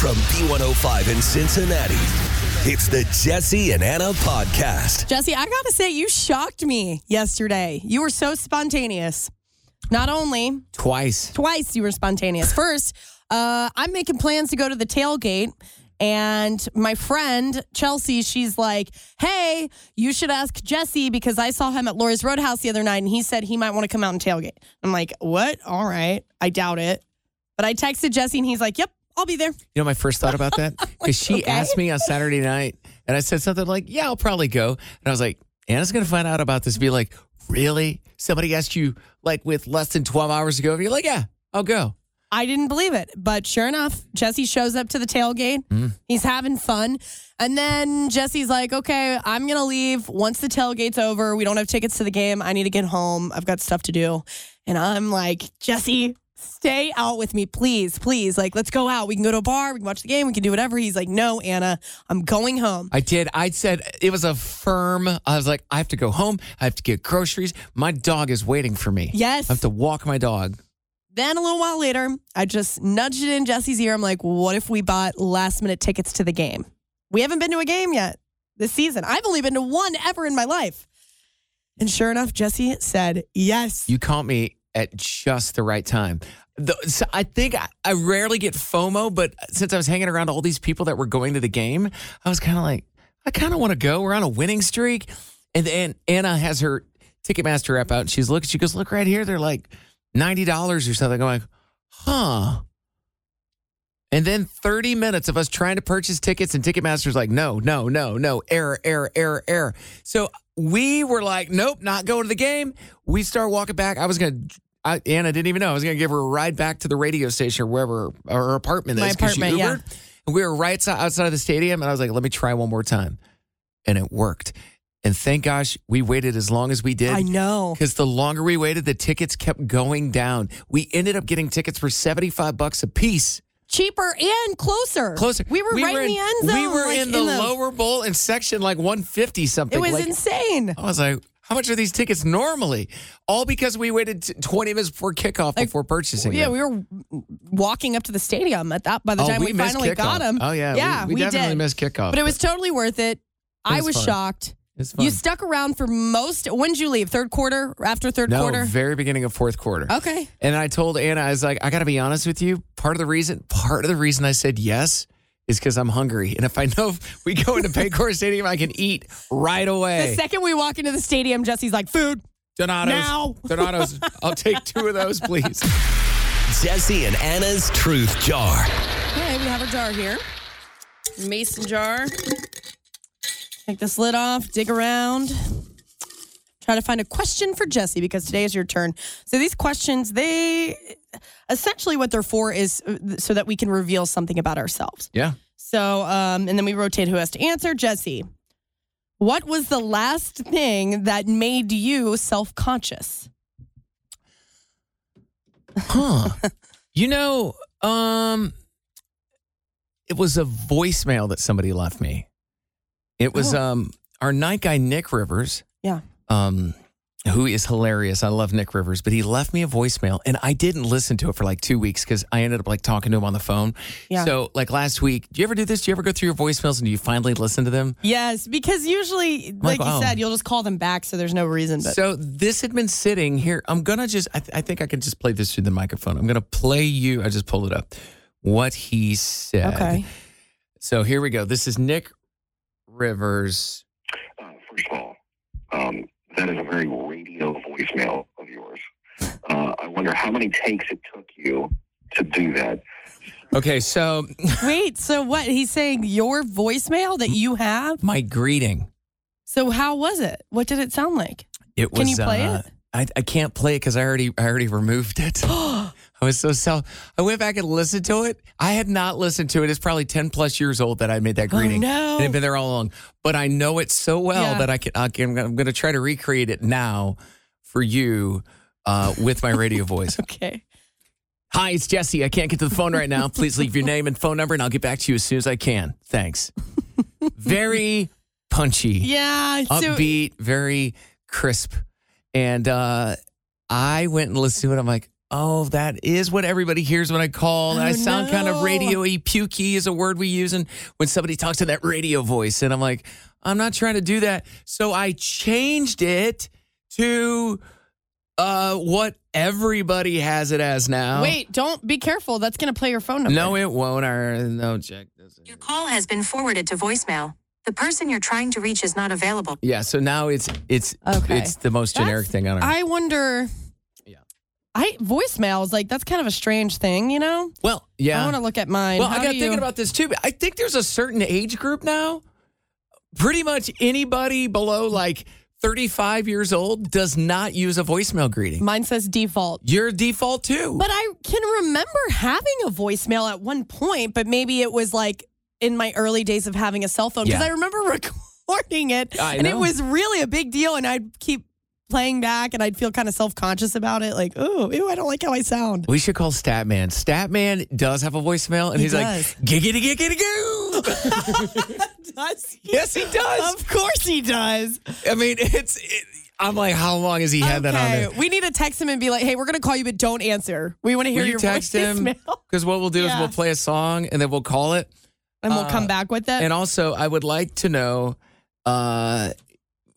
From B105 in Cincinnati, it's the Jesse and Anna podcast. Jesse, I gotta say, you shocked me yesterday. You were so spontaneous. Not only Twice. twice you were spontaneous. First, uh, I'm making plans to go to the tailgate. And my friend Chelsea, she's like, "Hey, you should ask Jesse because I saw him at Lori's Roadhouse the other night, and he said he might want to come out and tailgate." I'm like, "What? All right, I doubt it." But I texted Jesse, and he's like, "Yep, I'll be there." You know my first thought about that? Because she okay. asked me on Saturday night, and I said something like, Yeah, I'll probably go. And I was like, Anna's going to find out about this. Be like, Really? Somebody asked you like with less than 12 hours ago? And you're like, Yeah, I'll go. I didn't believe it, but sure enough, Jesse shows up to the tailgate. Hmm. He's having fun. And then Jesse's like, okay, I'm going to leave once the tailgate's over. We don't have tickets to the game. I need to get home. I've got stuff to do. And I'm like, Jesse, stay out with me, please, please. Like, let's go out. We can go to a bar. We can watch the game. We can do whatever. He's like, no, Anna, I'm going home. I did. I said it was a firm. I was like, I have to go home. I have to get groceries. My dog is waiting for me. Yes. I have to walk my dog. Then a little while later, I just nudged it in Jesse's ear. I'm like, what if we bought last minute tickets to the game? We haven't been to a game yet this season. I've only been to one ever in my life. And sure enough, Jesse said yes. You caught me at just the right time. The, so I think I, I rarely get FOMO, but since I was hanging around all these people that were going to the game, I was kind of like, I kind of want to go. We're on a winning streak. And then Anna has her Ticketmaster app out and she's looking, she goes, Look right here. They're like $90 or something. I'm like, huh. And then 30 minutes of us trying to purchase tickets, and Ticketmaster's like, no, no, no, no, error, error, error, error. So we were like, nope, not going to the game. We start walking back. I was going to, Anna didn't even know. I was going to give her a ride back to the radio station or wherever her apartment is. My is. 'cause she apartment, yeah. And we were right outside of the stadium, and I was like, let me try one more time. And it worked. And thank gosh we waited as long as we did. I know. Because the longer we waited, the tickets kept going down. We ended up getting tickets for 75 bucks a piece. Cheaper and closer. Closer. We were right in, the end zone. We were like, in, the lower bowl in section like 150 something. It was like, insane. I was like, how much are these tickets normally? All because we waited 20 minutes before kickoff before purchasing it. Yeah, them. we were walking up to the stadium at that by the Oh, time we we, finally kickoff. got them. Oh, yeah, we- yeah, we definitely did. missed kickoff, but it was totally worth it. I was was shocked. It's fun. You stuck around for most. When did you leave? Third quarter? After third no, quarter? very beginning of fourth quarter. Okay. And I told Anna, I was like, I got to be honest with you. Part of the reason, part of the reason I said yes is because I'm hungry. And if I know if we go into Paycor Stadium, I can eat right away. The second we walk into the stadium, Jesse's like, food. Donatos. Now. Donatos. I'll take two of those, please. Jesse and Anna's Truth Jar. Okay, we have our jar here. Mason jar. Take this lid off, dig around. Try to find a question for Jesse because today is your turn. So these questions, they essentially what they're for is uh, so that we can reveal something about ourselves. Yeah. So, um, and then we rotate who has to answer. Jesse, what was the last thing that made you self conscious? Huh. you know, um, it was a voicemail that somebody left me. It was Oh. um our night guy Nick Rivers. Yeah. um, who is hilarious. I love Nick Rivers, but he left me a voicemail and I didn't listen to it for like two weeks because I ended up like talking to him on the phone. Yeah. So, like last week, do you ever do this? Do you ever go through your voicemails and do you finally listen to them? Yes, because usually, like, like, you said, you'll just call them back, so there's no reason. But So, this had been sitting here. I'm going to just, I, th- I think I can just play this through the microphone. I'm going to play you. I just pulled it up. what he said. Okay. So here we go. This is Nick Rivers. Uh, first of all, um, that is a very radio voicemail of yours. Uh, I wonder how many takes it took you to do that. Okay, so Wait, so what? He's saying your voicemail that you have? my greeting. So how was it? What did it sound like? It was. Can you play uh, it? I, I can't play it because I already I already removed it. I was so self. I went back and listened to it. I had not listened to it. It's probably ten plus years old that I made that greeting. Oh, no. and it'd been there all along. But I know it so well Yeah. that I can. I I'm going to try to recreate it now for you uh, with my radio voice. Okay. Hi, it's Jesse. I can't get to the phone right now. Please leave your name and phone number, and I'll get back to you as soon as I can. Thanks. Very punchy Yeah. So upbeat, very crisp. And uh, I went and listened to it. I'm like, oh, that is what everybody hears when I call. And I Oh, sound kind of no. radio-y. Pukey is a word we use and when somebody talks in that radio voice. And I'm like, I'm not trying to do that. So I changed it to uh, what everybody has it as now. wait, don't be careful. That's gonna play your phone number. No, it won't. Or, no, check this. Your call has been forwarded to voicemail. The person you're trying to reach is not available. Yeah, so now it's it's Okay. it's the most generic That's- thing on earth. I wonder. I voicemails like that's kind of a strange thing, you know. well, yeah. I want to look at mine. Well, How I got you- thinking about this too. I think there's a certain age group now. Pretty much anybody below like 35 years old does not use a voicemail greeting. Mine says default. Your default too. But I can remember having a voicemail at one point, but maybe it was like in my early days of having a cell phone because Yeah. I remember recording it I and it was really a big deal and I'd keep playing back and I'd feel kind of self-conscious about it like, "Oh, ew, I don't like how I sound." we should call Statman. Statman does have a voicemail, and He he's does. like, giggity, giggity, goo. Does he? yes, he does. Of course he does. I mean, it's. It, I'm like, how long has he had that on there? we need to text him and be like, "Hey, we're going to call you but don't answer. We want to hear Will you your text him? voicemail." Because what we'll do is we'll play a song and then we'll call it. and we'll Uh, come back with it. And also, I would like to know uh,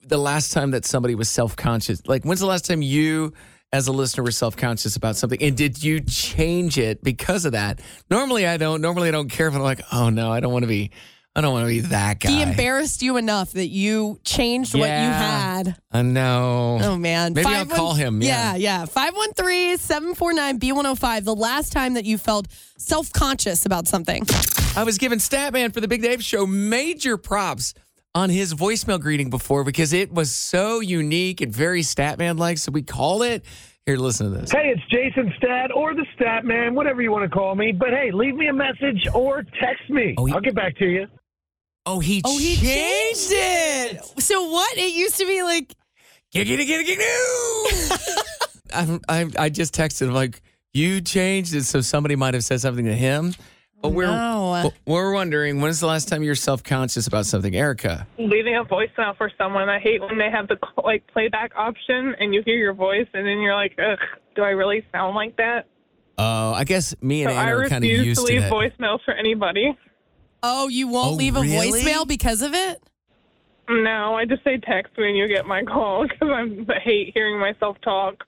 the last time that somebody was self conscious. Like, when's the last time you, as a listener, were self conscious about something? And did you change it because of that? Normally, I don't. Normally, I don't care if I'm like, oh no, I don't want to be. I don't want to be that guy. he embarrassed you enough that you changed what you had. I know. Oh man. Maybe I'll call him, yeah. yeah. 513-749-B105. The last time that you felt self-conscious about something. I was giving Statman for the Big Dave Show major props on his voicemail greeting before because it was so unique and very Statman like. So we called it. Here, listen to this. Hey, it's Jason Stat or the Stat Man, whatever you want to call me. But hey, leave me a message or text me. Oh, he- I'll get back to you. Oh, he, Oh, he changed, it. So what? It used to be like Giggity, giggity, giggity. I, I, I just texted him like, you changed it. So somebody might have said something to him. But we're, No. we're wondering, when's the last time you were self conscious about something? Erica. leaving a voicemail for someone. I hate when they have the like playback option and you hear your voice and then you're like, ugh, do I really sound like that? Oh, I guess me and So Anna are kind of used to to leave that. voicemails for anybody. Oh, you won't Oh, leave a really? voicemail because of it? No, I just say text when you get my call because I hate hearing myself talk.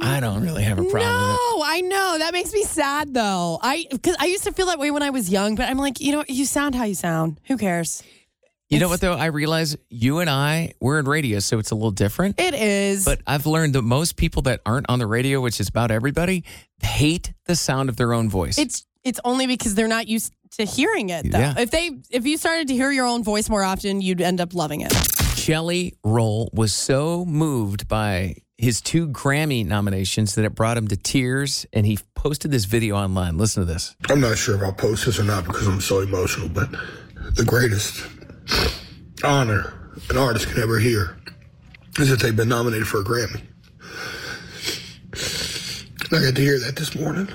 I don't really have a problem with it. No, I know. That makes me sad though. I cuz I used to feel that way when I was young, but I'm like, you know, you sound how you sound. Who cares? You know what though? I realize you and I we're in radio, so it's a little different. It is. But I've learned that most people that aren't on the radio, which is about everybody, hate the sound of their own voice. it's it's only because they're not used to hearing it though. Yeah. If they if you started to hear your own voice more often, you'd end up loving it. Jelly Roll was so moved by his two Grammy nominations that it brought him to tears, and he posted this video online. Listen to this. I'm not sure if I'll post this or not because I'm so emotional, but the greatest honor an artist can ever hear is that they've been nominated for a Grammy. I got to hear that this morning.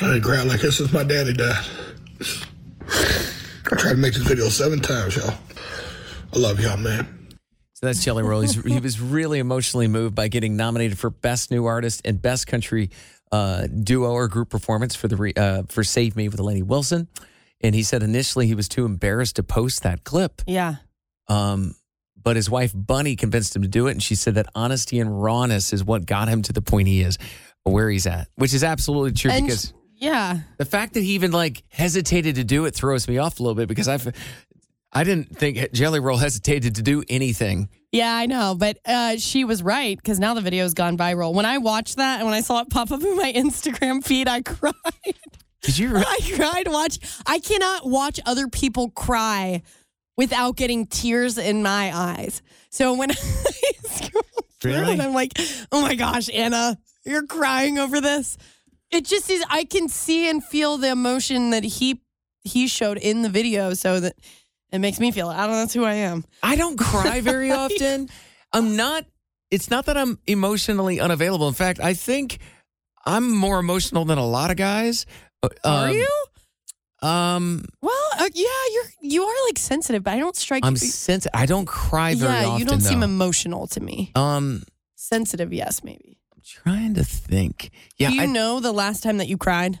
I cried like this since my daddy died. I tried to make this video seven times, y'all. I love y'all, man. So that's Jelly Roll. He's, he was really emotionally moved by getting nominated for Best New Artist and Best Country uh, Duo or Group Performance for the re, uh, for Save Me with Lainey Wilson. And he said initially he was too embarrassed to post that clip. Yeah. Um, but his wife Bunny convinced him to do it, and she said that honesty and rawness is what got him to the point he is, where he's at, which is absolutely true. And because Yeah. The fact that he even like hesitated to do it throws me off a little bit because I've I didn't think Jelly Roll hesitated to do anything. Yeah, I know, but uh, she was right because now the video's gone viral. When I watched that and when I saw it pop up in my Instagram feed, I cried. Did you? Re- I cried. Watch. I cannot watch other people cry without getting tears in my eyes. So when I scroll through Really? it, I'm like, oh my gosh, Anna, you're crying over this. It just is. I can see and feel the emotion that he he showed in the video, so that it makes me feel. I don't know. That's who I am. I don't cry very often. I'm not. It's not that I'm emotionally unavailable. In fact, I think I'm more emotional than a lot of guys. Uh, Are um, you? Um, Well, uh, yeah, you're you are like sensitive, but I don't strike I'm sensitive. I don't cry very yeah, often. you don't seem though. emotional to me. um, Sensitive, yes, maybe. I'm trying to think. Yeah, Do you I, know the last time that you cried?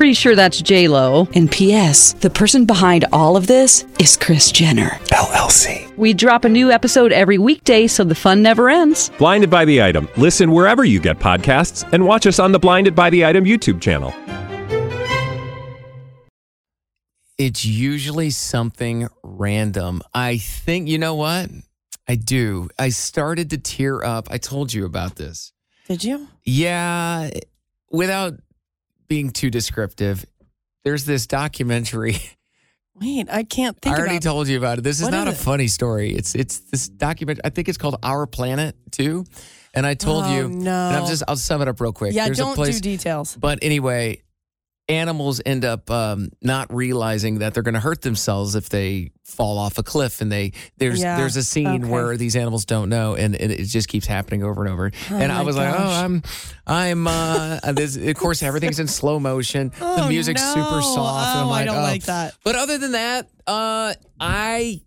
Pretty sure that's J Lo. And P.S. The person behind all of this is Kris Jenner LLC. We drop a new episode every weekday, so the fun never ends. Blinded by the item. Listen wherever you get podcasts, and watch us on the Blinded by the Item YouTube channel. it's usually something random. I think you know what I do. I started to tear up. I told you about this. Did you? Yeah, without being too descriptive, there's this documentary. Wait, I can't think I already told you about it. This is What not is a it? funny story. It's it's this document. I think it's called Our Planet too. And I told Oh, you. no. And I'm just I'll sum it up real quick. Yeah, There's a don't place, do details. But anyway, animals end up um, not realizing that they're going to hurt themselves if they fall off a cliff. And they there's Yeah, there's a scene okay. where these animals don't know, and, and it just keeps happening over and over. Oh and I was like, oh. I'm I'm uh, this, of course everything's in slow motion. the Oh, music's super no. soft. and I'm Oh, I don't oh. like that. But other than that, uh, I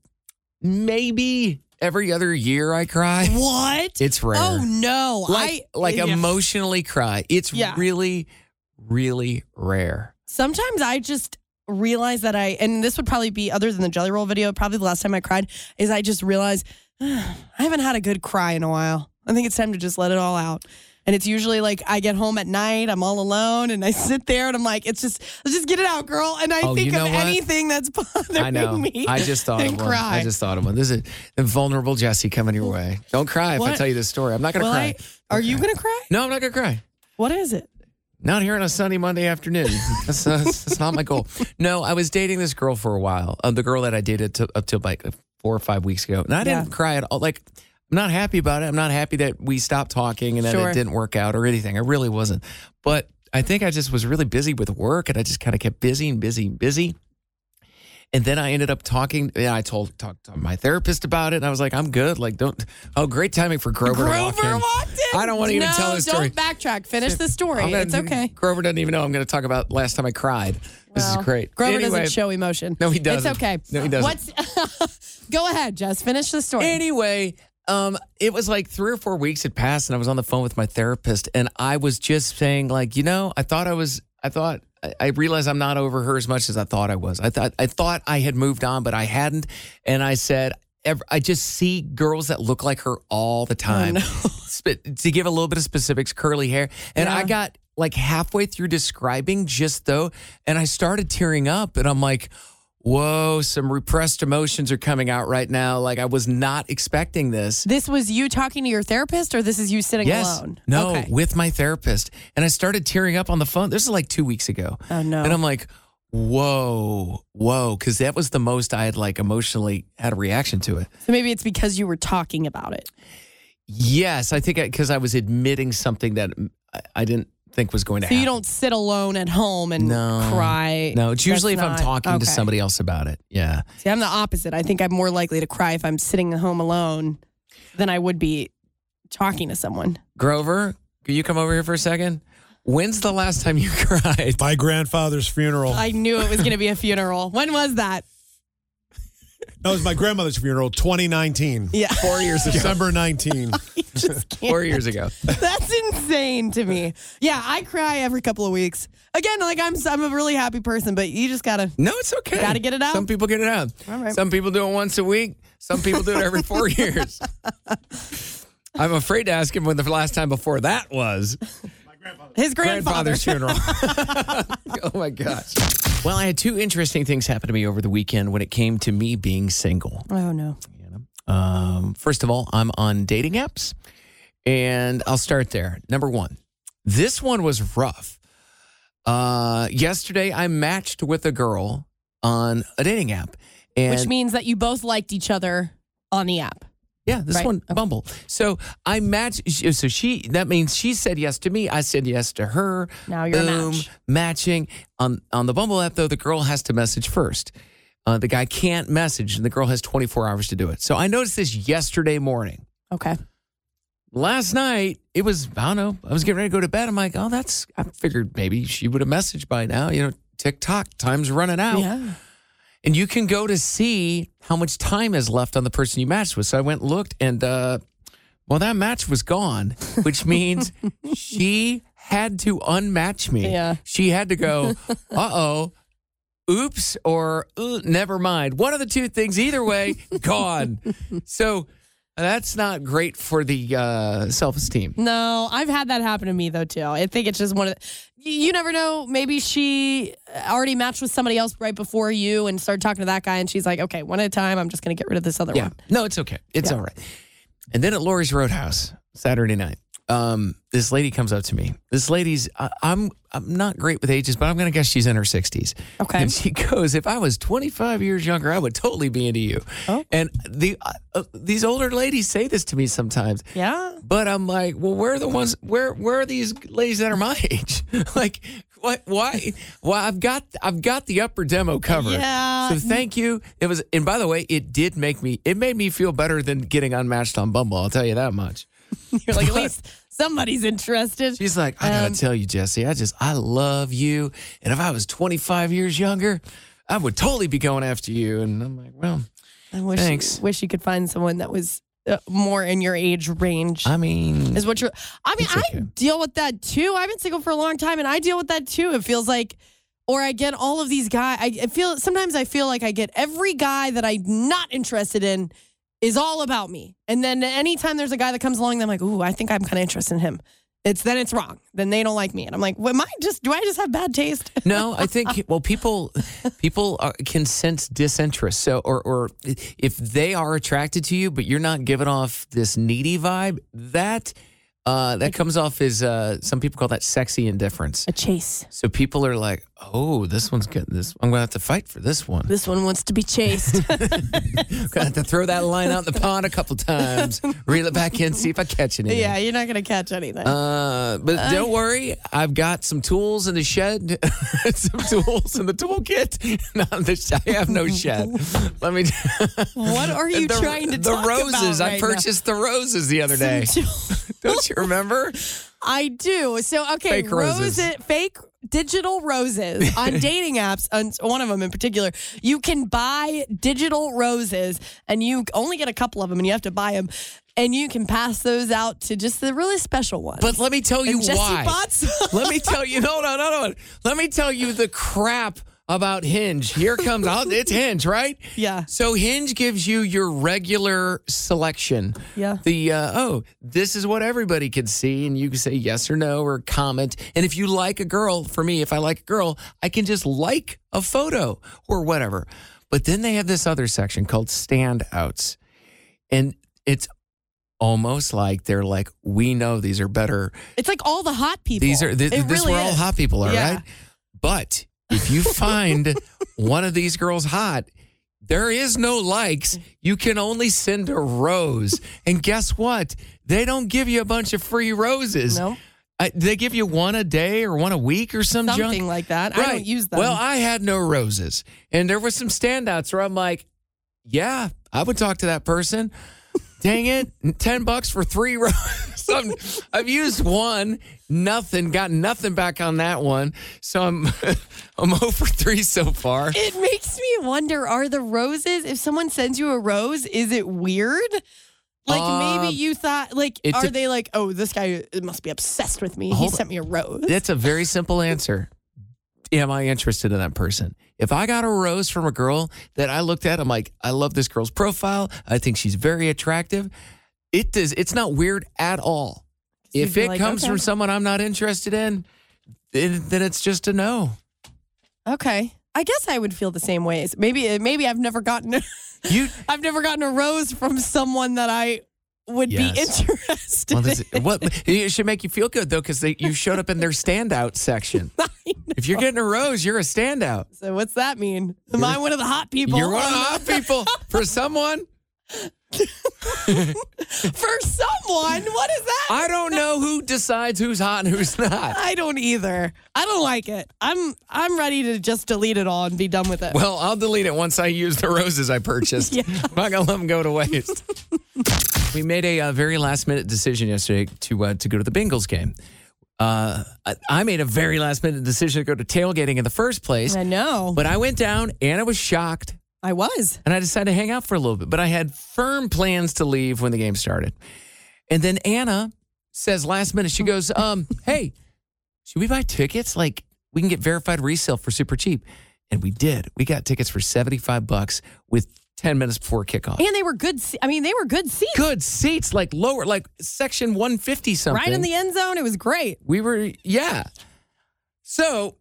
maybe every other year I cry. What? It's rare. Oh no! like I like yeah. emotionally cry. It's Yeah. really, really rare. Sometimes I just realize that I, and this would probably be other than the Jelly Roll video, probably the last time I cried, is I just realize I haven't had a good cry in a while. I think it's time to just let it all out. And it's usually like I get home at night, I'm all alone, and I sit there and I'm like, it's just, let's just get it out, girl. And I Oh, think you know of what? anything that's bothering I know. me. I just thought of one. cry. I just thought of one. This is a vulnerable Jesse coming your way. Don't cry if I tell you this story. I'm not gonna Well, cry. I- are you going to cry? No, I'm not gonna cry. What is it? Not here on a sunny Monday afternoon. That's, uh, that's not my goal. No, I was dating this girl for a while. Uh, the girl that I dated to, up till like four or five weeks ago, and I didn't Yeah. cry at all. Like, I'm not happy about it. I'm not happy that we stopped talking and that Sure. it didn't work out or anything. I really wasn't. But I think I just was really busy with work, and I just kind of kept busy and busy and busy. And then I ended up talking. And I told talked to my therapist about it, and I was like, "I'm good. Like, don't. Oh, great timing for Grover, to walk Grover in. walked in. I don't want to even tell the story. Don't backtrack. Finish the story. Gonna- It's okay. Grover doesn't even know I'm going to talk about last time I cried. This is great. Grover Anyway, doesn't show emotion. No, he doesn't. It's okay. No, he doesn't. What's? Go ahead, Jess. Finish the story. Anyway, um, it was like three or four weeks had passed, and I was on the phone with my therapist, and I was just saying, like, you know, I thought I was, I thought, I- realized I'm not over her as much as I thought I was. I thought, I thought I had moved on, but I hadn't, and I said. I just see girls that look like her all the time. Sp- to give a little bit of specifics, curly hair. And I got like halfway through describing just though, and I started tearing up, and I'm like, whoa, some repressed emotions are coming out right now. Like I was not expecting this. This was you talking to your therapist, or this is you sitting Yes. alone? No, Okay. with my therapist. And I started tearing up on the phone. This is like two weeks ago. Oh no. And I'm like, whoa, whoa. Cause that was the most I had like emotionally had a reaction to it. so maybe it's because you were talking about it. Yes, I think because I, was admitting something that mm, I, I didn't think was going to So happen. you don't sit alone at home and no, cry. No, it's usually That's if I'm not- talking to somebody else about it. Yeah. See, I'm the opposite. I think I'm more likely to cry if I'm sitting at home alone than I would be talking to someone. Grover, can you come over here for a second? When's the last time you cried? My grandfather's funeral. I knew it was going to be a funeral. When was that? That was my grandmother's funeral, 2019. Yeah. Four years ago. December 19. Four years ago. That's insane to me. Yeah, I cry every couple of weeks. Again, like I'm, I'm a really happy person, but you just gotta. No, it's okay. Gotta get it out. Some people get it out. All right. Some people do it once a week. Some people do it every four years. I'm afraid to ask him when the last time before that was. His. Grandfather's funeral. oh my gosh. Well, I had two interesting things happen to me over the weekend when it came to me being single. Oh no. Um, first of all, I'm on dating apps, and I'll start there. Number one, this one was rough. Uh, yesterday, I matched with a girl on a dating app, and Which means that you both liked each other on the app. Yeah, this Right. one Bumble. So I matched. So she that means she said yes to me. I said yes to her. Now you're Boom, match. matching on on the Bumble app. Though the girl has to message first. Uh, the guy can't message, and the girl has 24 hours to do it. So I noticed this yesterday morning. Okay. Last night, it was, I don't know, I was getting ready to go to bed. I'm like, oh, that's, I figured maybe she would have messaged by now. You know, tick-tock, time's running out. Yeah. And you can go to see how much time is left on the person you matched with. So I went and looked, and, uh, well, that match was gone, which means she had to unmatch me. Yeah. She had to go, uh oh, oops, or "Uh, never mind. One of the two things, either way, gone. So that's not great for the uh, self esteem. No, I've had that happen to me though too. I think it's just one of. The, you never know. Maybe she already matched with somebody else right before you and started talking to that guy, and she's like, "Okay, one at a time. I'm just going to get rid of this other Yeah. one." No, it's okay. It's Yeah. all right. And then at Lori's Roadhouse Saturday night, um, this lady comes up to me. This lady's I, I'm I'm not great with ages, but I'm gonna guess she's in her 60s. Okay. And she goes, "If I was 25 years younger, I would totally be into you." Oh. And the uh, uh, these older ladies say this to me sometimes. Yeah. But I'm like, well, where are the ones? Where where are these ladies that are my age? like, what? Why? Well, I've got I've got the upper demo covered. Yeah. So thank you. It was, and by the way, it did make me. It made me feel better than getting unmatched on Bumble. I'll tell you that much. You're like, at least somebody's interested. She's like, I gotta Um, tell you, Jesse. I just I love you, and if I was 25 years younger, I would totally be going after you. And I'm like, well, I wish Thanks. wish you could find someone that was uh, more in your age range. I mean, is what you're. I mean, I deal with that too. I've been single for a long time, and I deal with that too. It feels like, or I get all of these guys. I, I feel sometimes I feel like I get every guy that I'm not interested in is all about me, and then anytime there's a guy that comes along, I'm like, ooh, I think I'm kind of interested in him. It's then it's wrong. Then they don't like me, and I'm like, well, am I just? Do I just have bad taste? No, I think well, people people are, can sense disinterest. So, or or if they are attracted to you, but you're not giving off this needy vibe, that uh, that comes off as uh, some people call that sexy indifference. A chase. So people are like, oh, this one's good. This I'm gonna have to fight for this one. This one wants to be chased. Gonna have to throw that line out in the pond a couple times, reel it back in, see if I catch anything. yeah, you're not gonna catch anything. Uh, but don't worry, I've got some tools in the shed, some tools in the toolkit. Not the sh- I have no shed. Let me. What are you the, trying to The talk roses. about I right now? purchased the roses the other day. don't you remember? I do. So okay, Fake roses. roses- fake digital roses on dating apps. On one of them in particular, you can buy digital roses, and you only get a couple of them, and you have to buy them. And you can pass those out to just the really special ones. But let me tell you And why. Let me tell you. No, no, no, no. Let me tell you the crap about Hinge. Here comes. oh, it's Hinge, right? Yeah. So Hinge gives you your regular selection. Yeah. The uh, oh, this is what everybody can see, and you can say yes or no or comment. And if you like a girl, for me, if I like a girl, I can just like a photo or whatever. But then they have this other section called standouts, and it's almost like they're like, we know these are better. It's like all the hot people. These are th- this really where all hot people are, Yeah. right? But if you find one of these girls hot, there is no likes. You can only send a rose. And guess what? They don't give you a bunch of free roses. No. I, they give you one a day or one a week or some Something junk? like that. I don't use them. Well, I had no roses, and there was some standouts where I'm like, yeah, I would talk to that person. Dang it, ten bucks for three roses. I've used one, nothing, got nothing back on that one. So I'm I'm over three so far. It makes me wonder are the roses, if someone sends you a rose, is it weird? Like Uh, maybe you thought, like, are de- they like, oh, this guy must be obsessed with me. He sent me a rose. That's a very simple answer. Am I interested in that person? If I got a rose from a girl that I looked at, I'm like, I love this girl's profile. I think she's very attractive. It does. It's not weird at all. If it like, comes okay. from someone I'm not interested in, then, then it's just a no. Okay. I guess I would feel the same ways. Maybe maybe I've never gotten You I've never gotten a rose from someone that I would be interested well, this, what it should make you feel good though, because you showed up in their standout section. If you're getting a rose, you're a standout. So what's that mean? Am I one of the hot people? You're one of the hot people for someone. For someone? What is that? I don't know who decides who's hot and who's not. I don't either. I don't like it. I'm I'm ready to just delete it all and be done with it. Well, I'll delete it once I use the roses I purchased. yeah. I'm not gonna let them go to waste. we made a, uh very last minute decision yesterday to uh, to go to the Bengals game. Uh, I, I made a very last minute decision to go to tailgating in the first place. I know. But I went down and I was shocked. I was. And I decided to hang out for a little bit. But I had firm plans to leave when the game started. And then Anna says last minute, she goes, um, hey, should we buy tickets? Like we can get verified resale for super cheap. And we did. We got tickets for 75 bucks with 10 minutes before kickoff. And they were good. se- I mean, they were good seats. Good seats, like lower, like section 150 something. Right in the end zone. It was great. We were, yeah. So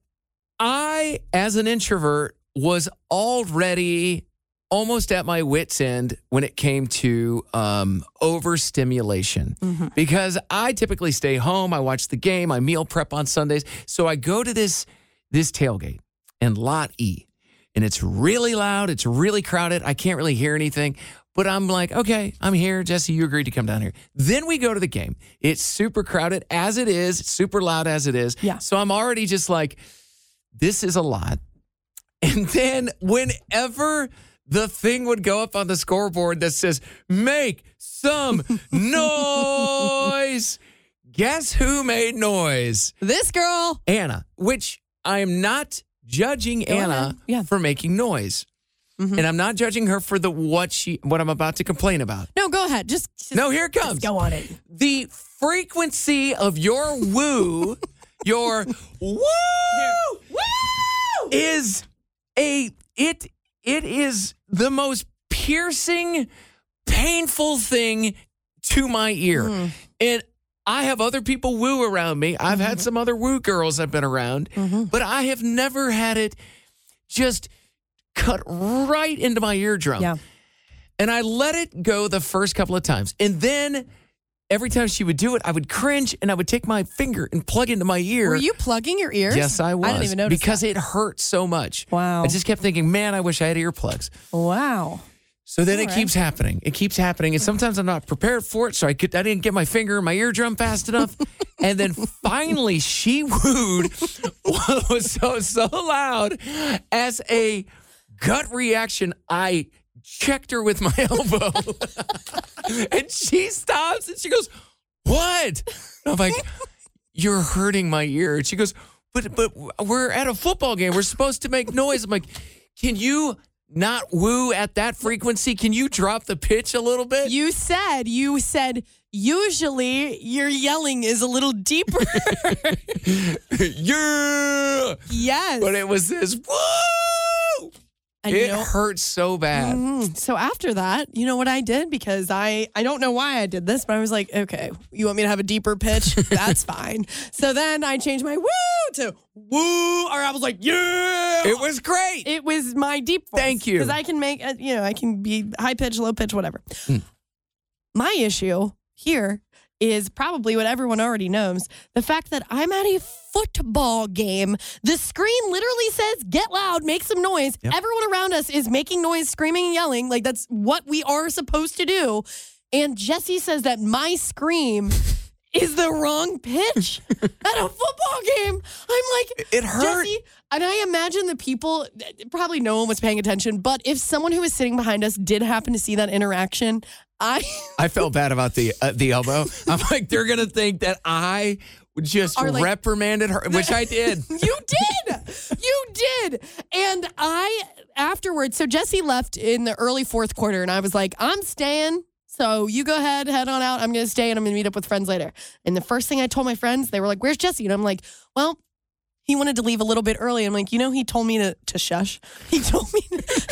I, as an introvert, was already almost at my wits' end when it came to um, overstimulation because I typically stay home. I watch the game. I meal prep on Sundays. So I go to this this tailgate and Lot E, and it's really loud. It's really crowded. I can't really hear anything. But I'm like, okay, I'm here. Jesse, you agreed to come down here. Then we go to the game. It's super crowded as it is, super loud as it is. Yeah. So I'm already just like, this is a lot. And then whenever the thing would go up on the scoreboard that says, make some noise, guess who made noise? This girl. Anna, which I am not judging Go Anna ahead. for making noise. Mm-hmm. And I'm not judging her for the what she what I'm about to complain about. No, go ahead. Just, just No, here it comes. go on it. The frequency of your woo, your woo, woo is a it it is the most piercing, painful thing to my ear. Hmm. And I have other people woo around me. I've had Mm-hmm. some other woo girls I've been around, but I have never had it just cut right into my eardrum. Yeah. And I let it go the first couple of times. And then every time she would do it, I would cringe and I would take my finger and plug into my ear. Were you plugging your ears? Yes, I was. I didn't even notice. Because it hurt so much. Wow. I just kept thinking, man, I wish I had earplugs. Wow. So then All it right. keeps happening. It keeps happening, and sometimes I'm not prepared for it. So I could I didn't get my finger in my eardrum fast enough, and then finally she wooed was so so loud as a gut reaction. I checked her with my elbow, and she stops and she goes, "What?" And I'm like, "You're hurting my ear." And she goes, "But but we're at a football game. We're supposed to make noise." I'm like, "Can you?" Not woo at that frequency. Can you drop the pitch a little bit? You said, you said, usually your yelling is a little deeper. yeah. yes. But it was this woo. And it you know- hurt so bad. Mhm. So after that, you know what I did? Because I I don't know why I did this, but I was like, okay, you want me to have a deeper pitch? That's fine. So then I changed my woo to woo, or I was like, yeah. It was great. It was my deep voice. Thank you. Because I can make, uh, you know, I can be high pitch, low pitch, whatever. Hmm. My issue here is probably what everyone already knows the fact that I'm at a football game. The screen literally says, get loud, make some noise. Yep. Everyone around us is making noise, screaming and yelling. Like that's what we are supposed to do. And Jesse says that my scream is the wrong pitch at a football game. I'm like, It hurt. Jesse, and I imagine the people, probably no one was paying attention, but if someone who was sitting behind us did happen to see that interaction, I I felt bad about the uh, the elbow. I'm like, they're gonna think that I just Are like- reprimanded her, which I did. you did. You did. And I afterwards, so Jesse left in the early fourth quarter, and I was like, I'm staying. So you go ahead, head on out. I'm gonna stay and I'm gonna meet up with friends later. And the first thing I told my friends, they were like, Where's Jesse? And I'm like, Well, he wanted to leave a little bit early. I'm like, you know, he told me to to shush. He told me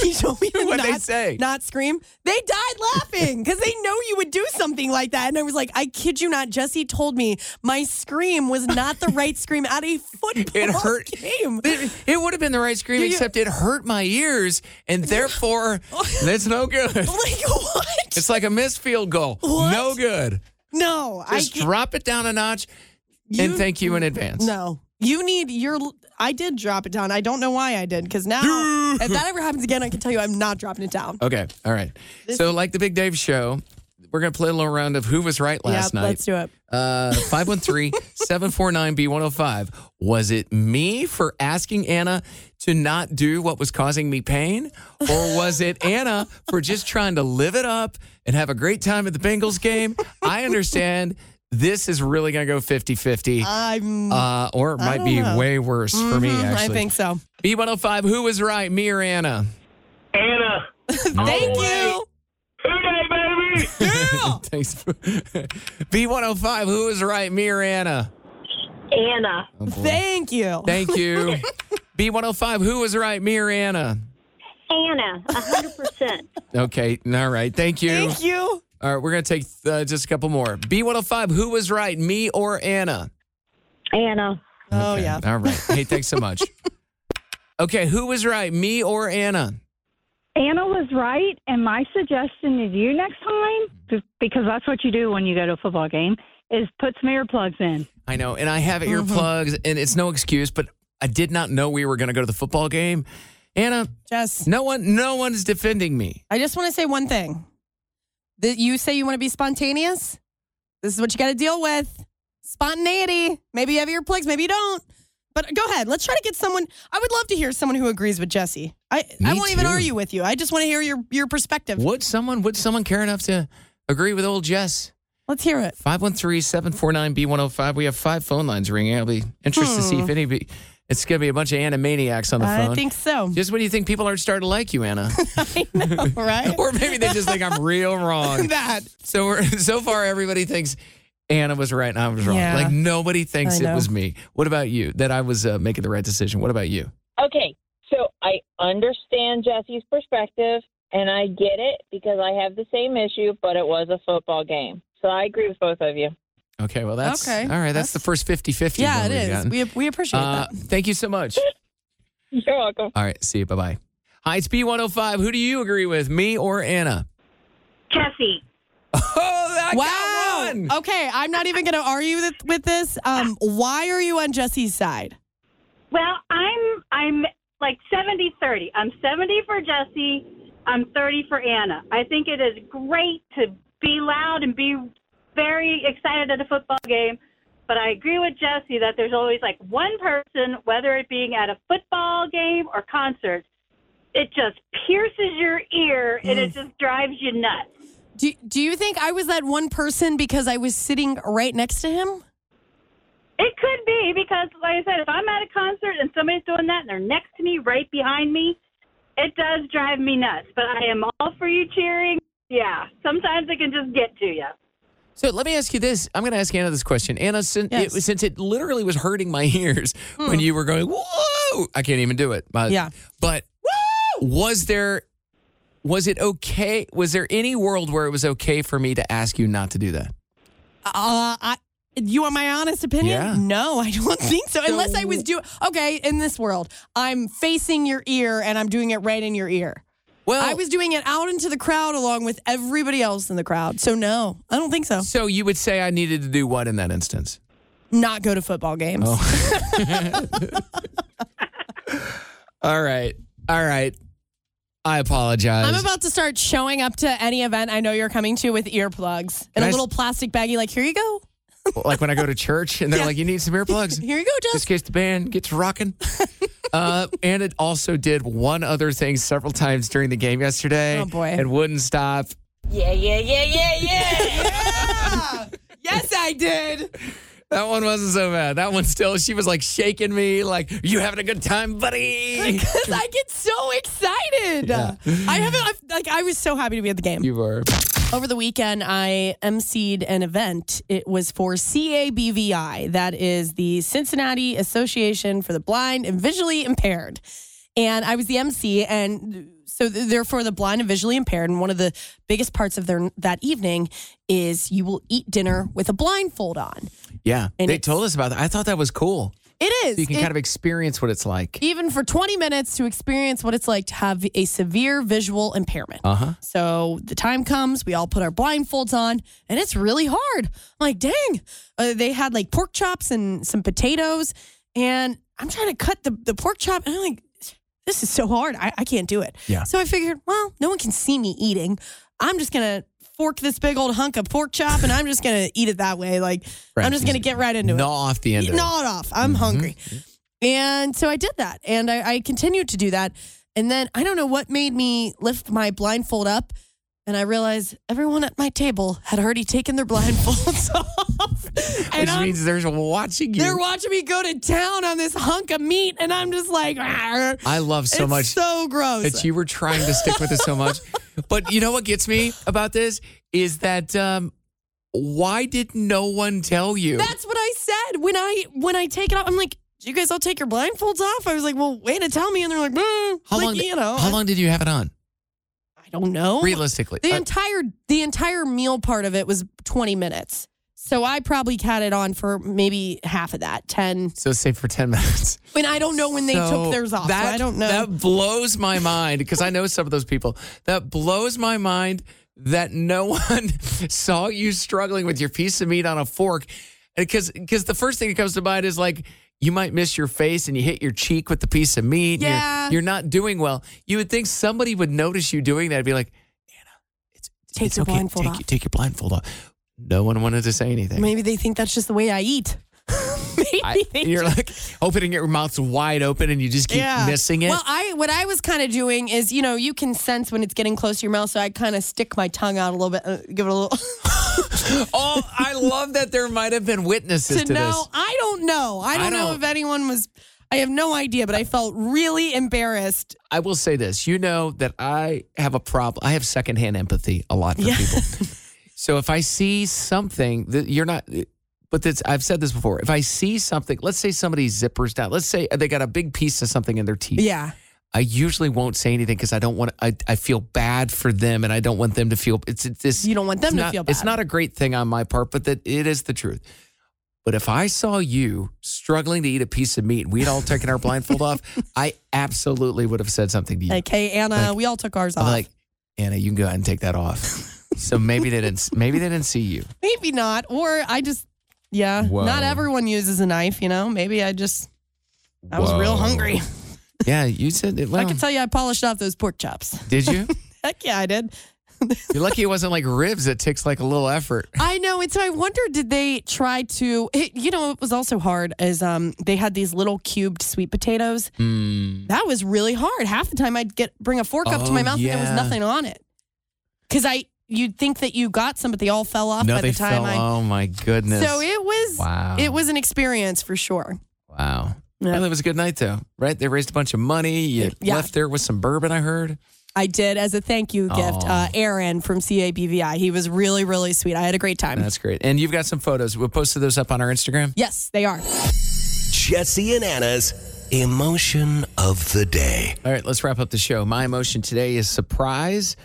he told me to What'd not, they say? not scream. They died laughing because they know you would do something like that. And I was like, I kid you not. Jesse told me my scream was not the right scream at a football It hurt. game. It, it would have been the right scream, You- you- except it hurt my ears, and therefore that's no good. Like what? It's like a missed field goal. What? No good. No, Just I drop it down a notch, and thank you in advance. no. You need your. I did drop it down. I don't know why I did because now if that ever happens again, I can tell you I'm not dropping it down. Okay. All right. so, like the Big Dave show, we're going to play a little round of who was right last yeah, night. let's do it. Uh, 513-749-B105. Was it me for asking Anna to not do what was causing me pain? Or was it Anna for just trying to live it up and have a great time at the Bengals game? I understand this is really going to go 50-50. Uh, or it might be know. way worse for me, Mhm, actually. I think so. B105, who was right, me or Anna? Anna. Thank you. Hey, baby. Thanks. B105, who was right, me or Anna? Anna. Oh. Thank you. Thank you. B105, who was right, me or Anna? Anna, a hundred percent. Okay, all right. Thank you. Thank you. All right, we're going to take uh, just a couple more. B105, who was right, me or Anna? Anna. Oh Okay, yeah. All right. Hey, thanks so much. Okay, who was right, me or Anna? Anna was right, and my suggestion to you next time, be- because that's what you do when you go to a football game, is put some earplugs in. I know, and I have Mm-hmm. earplugs, and it's no excuse, but I did not know we were going to go to the football game. Anna, Jess, no one, no one's defending me. I just want to say one thing. That you say you want to be spontaneous. This is what you got to deal with. Spontaneity. Maybe you have earplugs, maybe you don't. But go ahead. Let's try to get someone. I would love to hear someone who agrees with Jesse. I, I won't even argue with you. I just want to hear your, your perspective. Would someone, would someone care enough to agree with old Jess? Let's hear it. 513-749-B105. We have five phone lines ringing. I'll be interested to see if hmm. any. It's going to be a bunch of animaniacs on the Hmm. I phone. think so. Just when you think people aren't starting to like you, Anna, I know, right? or maybe they just think I'm real wrong. that. So we're so far everybody thinks Anna was right and I was wrong. Yeah. Like nobody thinks it was me. What about you? That I was uh, making the right decision. What about you? Okay, so I understand Jesse's perspective and I get it because I have the same issue, but it was a football game. So I agree with both of you. Okay, well that's Okay. all right. That's, the first 50-50. Yeah, it is. we've gotten. We, we appreciate Uh, that. thank you so much. You're welcome. All right, see you. Bye bye. Hi, it's B105. Who do you agree with, me or Anna? Jesse. Oh, that Wow. Okay, I'm not even going to argue with, with this. Um, why are you on Jesse's side? Well, I'm I'm like 70-30. I'm 70 for Jesse. I'm 30 for Anna. I think it is great to be loud and be very excited at a football game. But I agree with Jesse that there's always like one person, whether it being at a football game or concert, it just pierces your ear and it mm. just drives you nuts. Do, do you think I was that one person because I was sitting right next to him? It could be because, like I said, if I'm at a concert and somebody's doing that and they're next to me, right behind me, it does drive me nuts. But I am all for you cheering. Yeah, sometimes it can just get to you. So let me ask you this. I'm going to ask Anna this question. Anna, since, Yes. it, since it literally was hurting my ears when you were going, whoa, I can't even do it. But, Yeah. But was there, was it okay? Was there any world where it was okay for me to ask you not to do that? Uh, I, you want my honest opinion? Yeah. No, I don't think so. Unless I was doing, okay, in this world, I'm facing your ear and I'm doing it right in your ear. Well, I was doing it out into the crowd along with everybody else in the crowd. So, no, I don't think so. so you would say I needed to do what in that instance? Not go to football games. Oh. All right. All right. I apologize. I'm about to start showing up to any event I know you're coming to with earplugs and a little plastic baggie, like, here you go. Like when I go to church and they're like, "You need some earplugs." Here you go, Jess. Just in case the band gets rocking. uh, and it also did one other thing several times during the game yesterday. Oh, boy. And wouldn't stop. Yeah, yeah, yeah, yeah, yeah. yes, I did. That one wasn't so bad. That one still, she was like shaking me, like, "You having a good time, buddy?" Because I get so excited. Yeah. I haven't, I've, like, I was so happy to be at the game. You were. Over the weekend, I emceed an event. It was for CABVI, that is the Cincinnati Association for the Blind and Visually Impaired. And I was the MC, and so th- they're for the blind and visually impaired. And one of the biggest parts of their that evening is you will eat dinner with a blindfold on. Yeah, And they told us about that. I thought that was cool. It is. So you can It- kind of experience what it's like. even for 20 minutes to experience what it's like to have a severe visual impairment. Uh huh. So the time comes, we all put our blindfolds on, and it's really hard. I'm like, dang. Uh, they had like pork chops and some potatoes, and I'm trying to cut the, the pork chop, and I'm like, this is so hard. I, I can't do it. Yeah. So I figured, well, no one can see me eating. I'm just going to fork this big old hunk of pork chop, and I'm just going to eat it that way. Like, Right. I'm just going to get right into it. Gnaw off the end of. Gnaw it off. I'm mm-hmm. hungry. And so I did that. And I, I continued to do that. And then I don't know what made me lift my blindfold up. And I realized everyone at my table had already taken their blindfolds off. And Which I'm- means they're watching you. they're watching me go to town on this hunk of meat. And I'm just like, "Arr." I love so It's much so gross. that you were trying to stick with it so much. But you know what gets me about this is that um, why did no one tell you? That's what I said when I when I take it off. I'm like, you guys all take your blindfolds off? I was like, well, way to tell me. And they're like, mm. how like, long? you know, how long did you have it on? I don't know. Realistically, The Uh, entire the entire meal part of it was 20 minutes. So I probably had it on for maybe half of that, 10. so say for ten minutes. And I don't know when they So took theirs off. That, so I don't know. That blows my mind because I know some of those people. That blows my mind that no one saw you struggling with your piece of meat on a fork. Because because the first thing that comes to mind is like you might miss your face and you hit your cheek with the piece of meat. and you're- Yeah. You're, not doing well. You would think somebody would notice you doing that and be like, take it's your okay. blindfold take, off. take your blindfold off. No one wanted to say anything. Maybe they think that's just the way I eat. Maybe I- you're like opening your mouth's wide open and you just keep missing it. Well, I what I was kind of doing is, you know, you can sense when it's getting close to your mouth, so I kind of stick my tongue out a little bit, uh, give it a little oh, I love that there might have been witnesses to to, know. this. I don't know. I I don't know don't- if anyone was. I have no idea, but I felt really embarrassed. I will say this. You know that I have a problem. I have secondhand empathy a lot for Yeah. people. so if I see something that you're not, but that's, I've said this before. If I see something, let's say somebody zippers down. Let's say they got a big piece of something in their teeth. Yeah. I usually won't say anything because I don't want. I, I feel bad for them, and I don't want them to feel. It's, it's this. You don't want them to not- feel Bad. It's not a great thing on my part, but that it is the truth. But if I saw you struggling to eat a piece of meat, and we'd all taken our blindfold off, I absolutely would have said something to you. Like, hey, Anna, Like- we all took ours I'm off. like, Anna, you can go ahead and take that off. so maybe they didn't. Maybe they didn't see you. Maybe not. Or I just, yeah, Whoa. not everyone uses a knife, you know? Maybe I just, I was real hungry. Yeah, you said it. Well, I can tell you I polished off those pork chops. did you? Heck yeah, I did. You're lucky it wasn't like ribs. It takes like a little effort. I know. And so I wonder, did they try to, it, you know, it was also hard as um they had these little cubed sweet potatoes. Mm. That was really hard. Half the time I'd get, bring a fork up to my Oh, mouth and there was nothing on it. Cause I, you'd think that you got some, but they all fell off no, by they the time fell. I, oh my goodness. so it was, Wow. it was an experience for sure. Wow. Yeah. Well, it was a good night though, right? They raised a bunch of money. You Yeah. left there with some bourbon. I heard. I did as a thank you gift. Aw. Uh, Aaron from CABVI. He was really, really sweet. I had a great time. That's great. And you've got some photos. We'll post those up on our Instagram. yes, they are. Jesse and Anna's emotion of the day. All right, let's wrap up the show. My emotion today is surprise.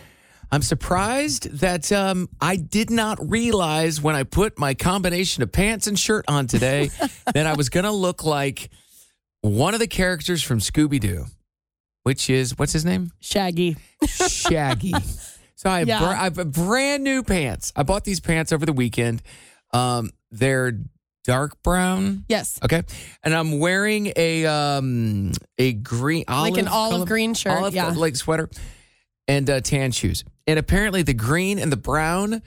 I'm surprised that um, I did not realize when I put my combination of pants and shirt on today that I was going to look like one of the characters from Scooby Doo, which is what's his name? Shaggy. Shaggy. so I have, Yeah. br- I have brand new pants. I bought these pants over the weekend. Um, they're dark brown. Yes. Okay. And I'm wearing a um a green olive Like an olive color- green shirt, olive yeah. like sweater and uh, tan shoes. And apparently the green and the brown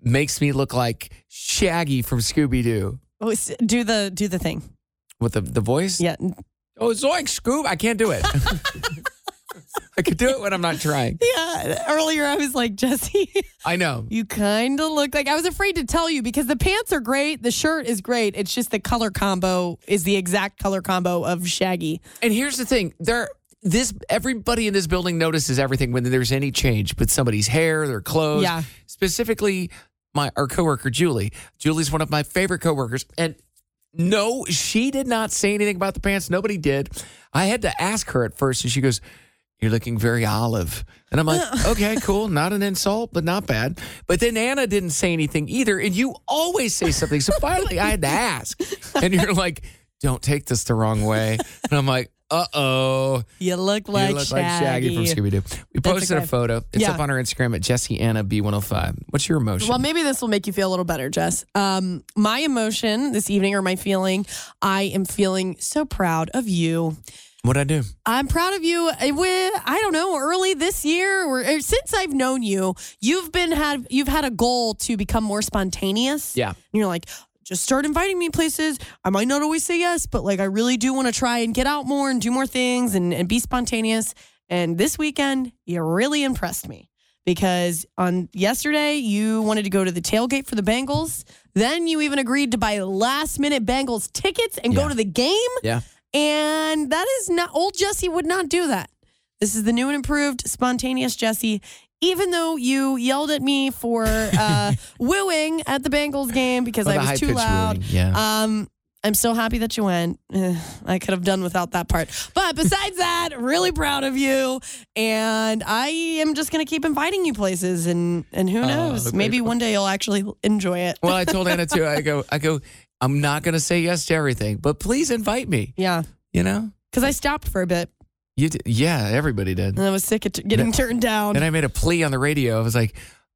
makes me look like Shaggy from Scooby Doo Oh, do the do the thing. with the the voice. Yeah. Oh, Zoink Scoob! I can't do it. I could do it when I'm not trying. Yeah. Earlier, I was like, Jesse, I know. you kind of look like I was afraid to tell you because the pants are great, the shirt is great. It's just the color combo is the exact color combo of Shaggy. And here's the thing: there, this everybody in this building notices everything when there's any change with somebody's hair, their clothes. Yeah. Specifically, my our coworker Julie. Julie's one of my favorite coworkers, and no, she did not say anything about the pants. Nobody did. I had to ask her at first, and she goes. You're looking very olive. And I'm like, okay, cool. Not an insult, but not bad. But then Anna didn't say anything either. And you always say something. So finally I had to ask. And you're like, don't take this the wrong way. And I'm like, uh oh. You look like you look Shaggy. like Shaggy from Scooby Doo. We That's posted okay. a photo. It's Yeah. up on our Instagram at Jesse Anna B105. What's your emotion? Well, maybe this will make you feel a little better, Jess. Um, my emotion this evening, or my feeling, I am feeling so proud of you. What'd I do? I'm proud of you. Uh, With I don't know, early this year or, or since I've known you, you've been had you've had a goal to become more spontaneous. Yeah. And you're like, just start inviting me places. I might not always say yes, but like I really do want to try and get out more and do more things and, and be spontaneous. And this weekend, you really impressed me because on yesterday you wanted to go to the tailgate for the Bengals. Then you even agreed to buy last minute Bengals tickets and go to the game. Yeah. And that is not old Jesse would not do that. This is the new and improved spontaneous Jesse. Even though you yelled at me for uh, wooing at the Bengals game because Well, I was too loud, wooing, yeah. um, I'm so happy that you went. I could have done without that part. But besides that, really proud of you. And I am just going to keep inviting you places. And, and who Oh, knows? okay. Maybe one day you'll actually enjoy it. Well, I told Anna too. I go, I go, I'm not going to say yes to everything, but please invite me. Yeah. You know? Because I stopped for a bit You did, yeah, everybody did. and I was sick of t- getting turned down. And I made a plea on the radio. I was like,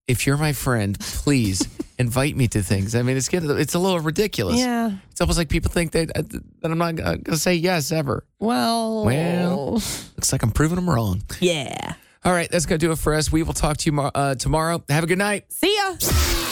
if you're my friend, please invite me to things. I mean, it's getting, it's a little ridiculous. yeah. It's almost like people think that, that I'm not going to say yes ever. Well, Well, looks like I'm proving them wrong. yeah. All right, that's going to do it for us. We will talk to you uh, tomorrow. Have a good night. See ya.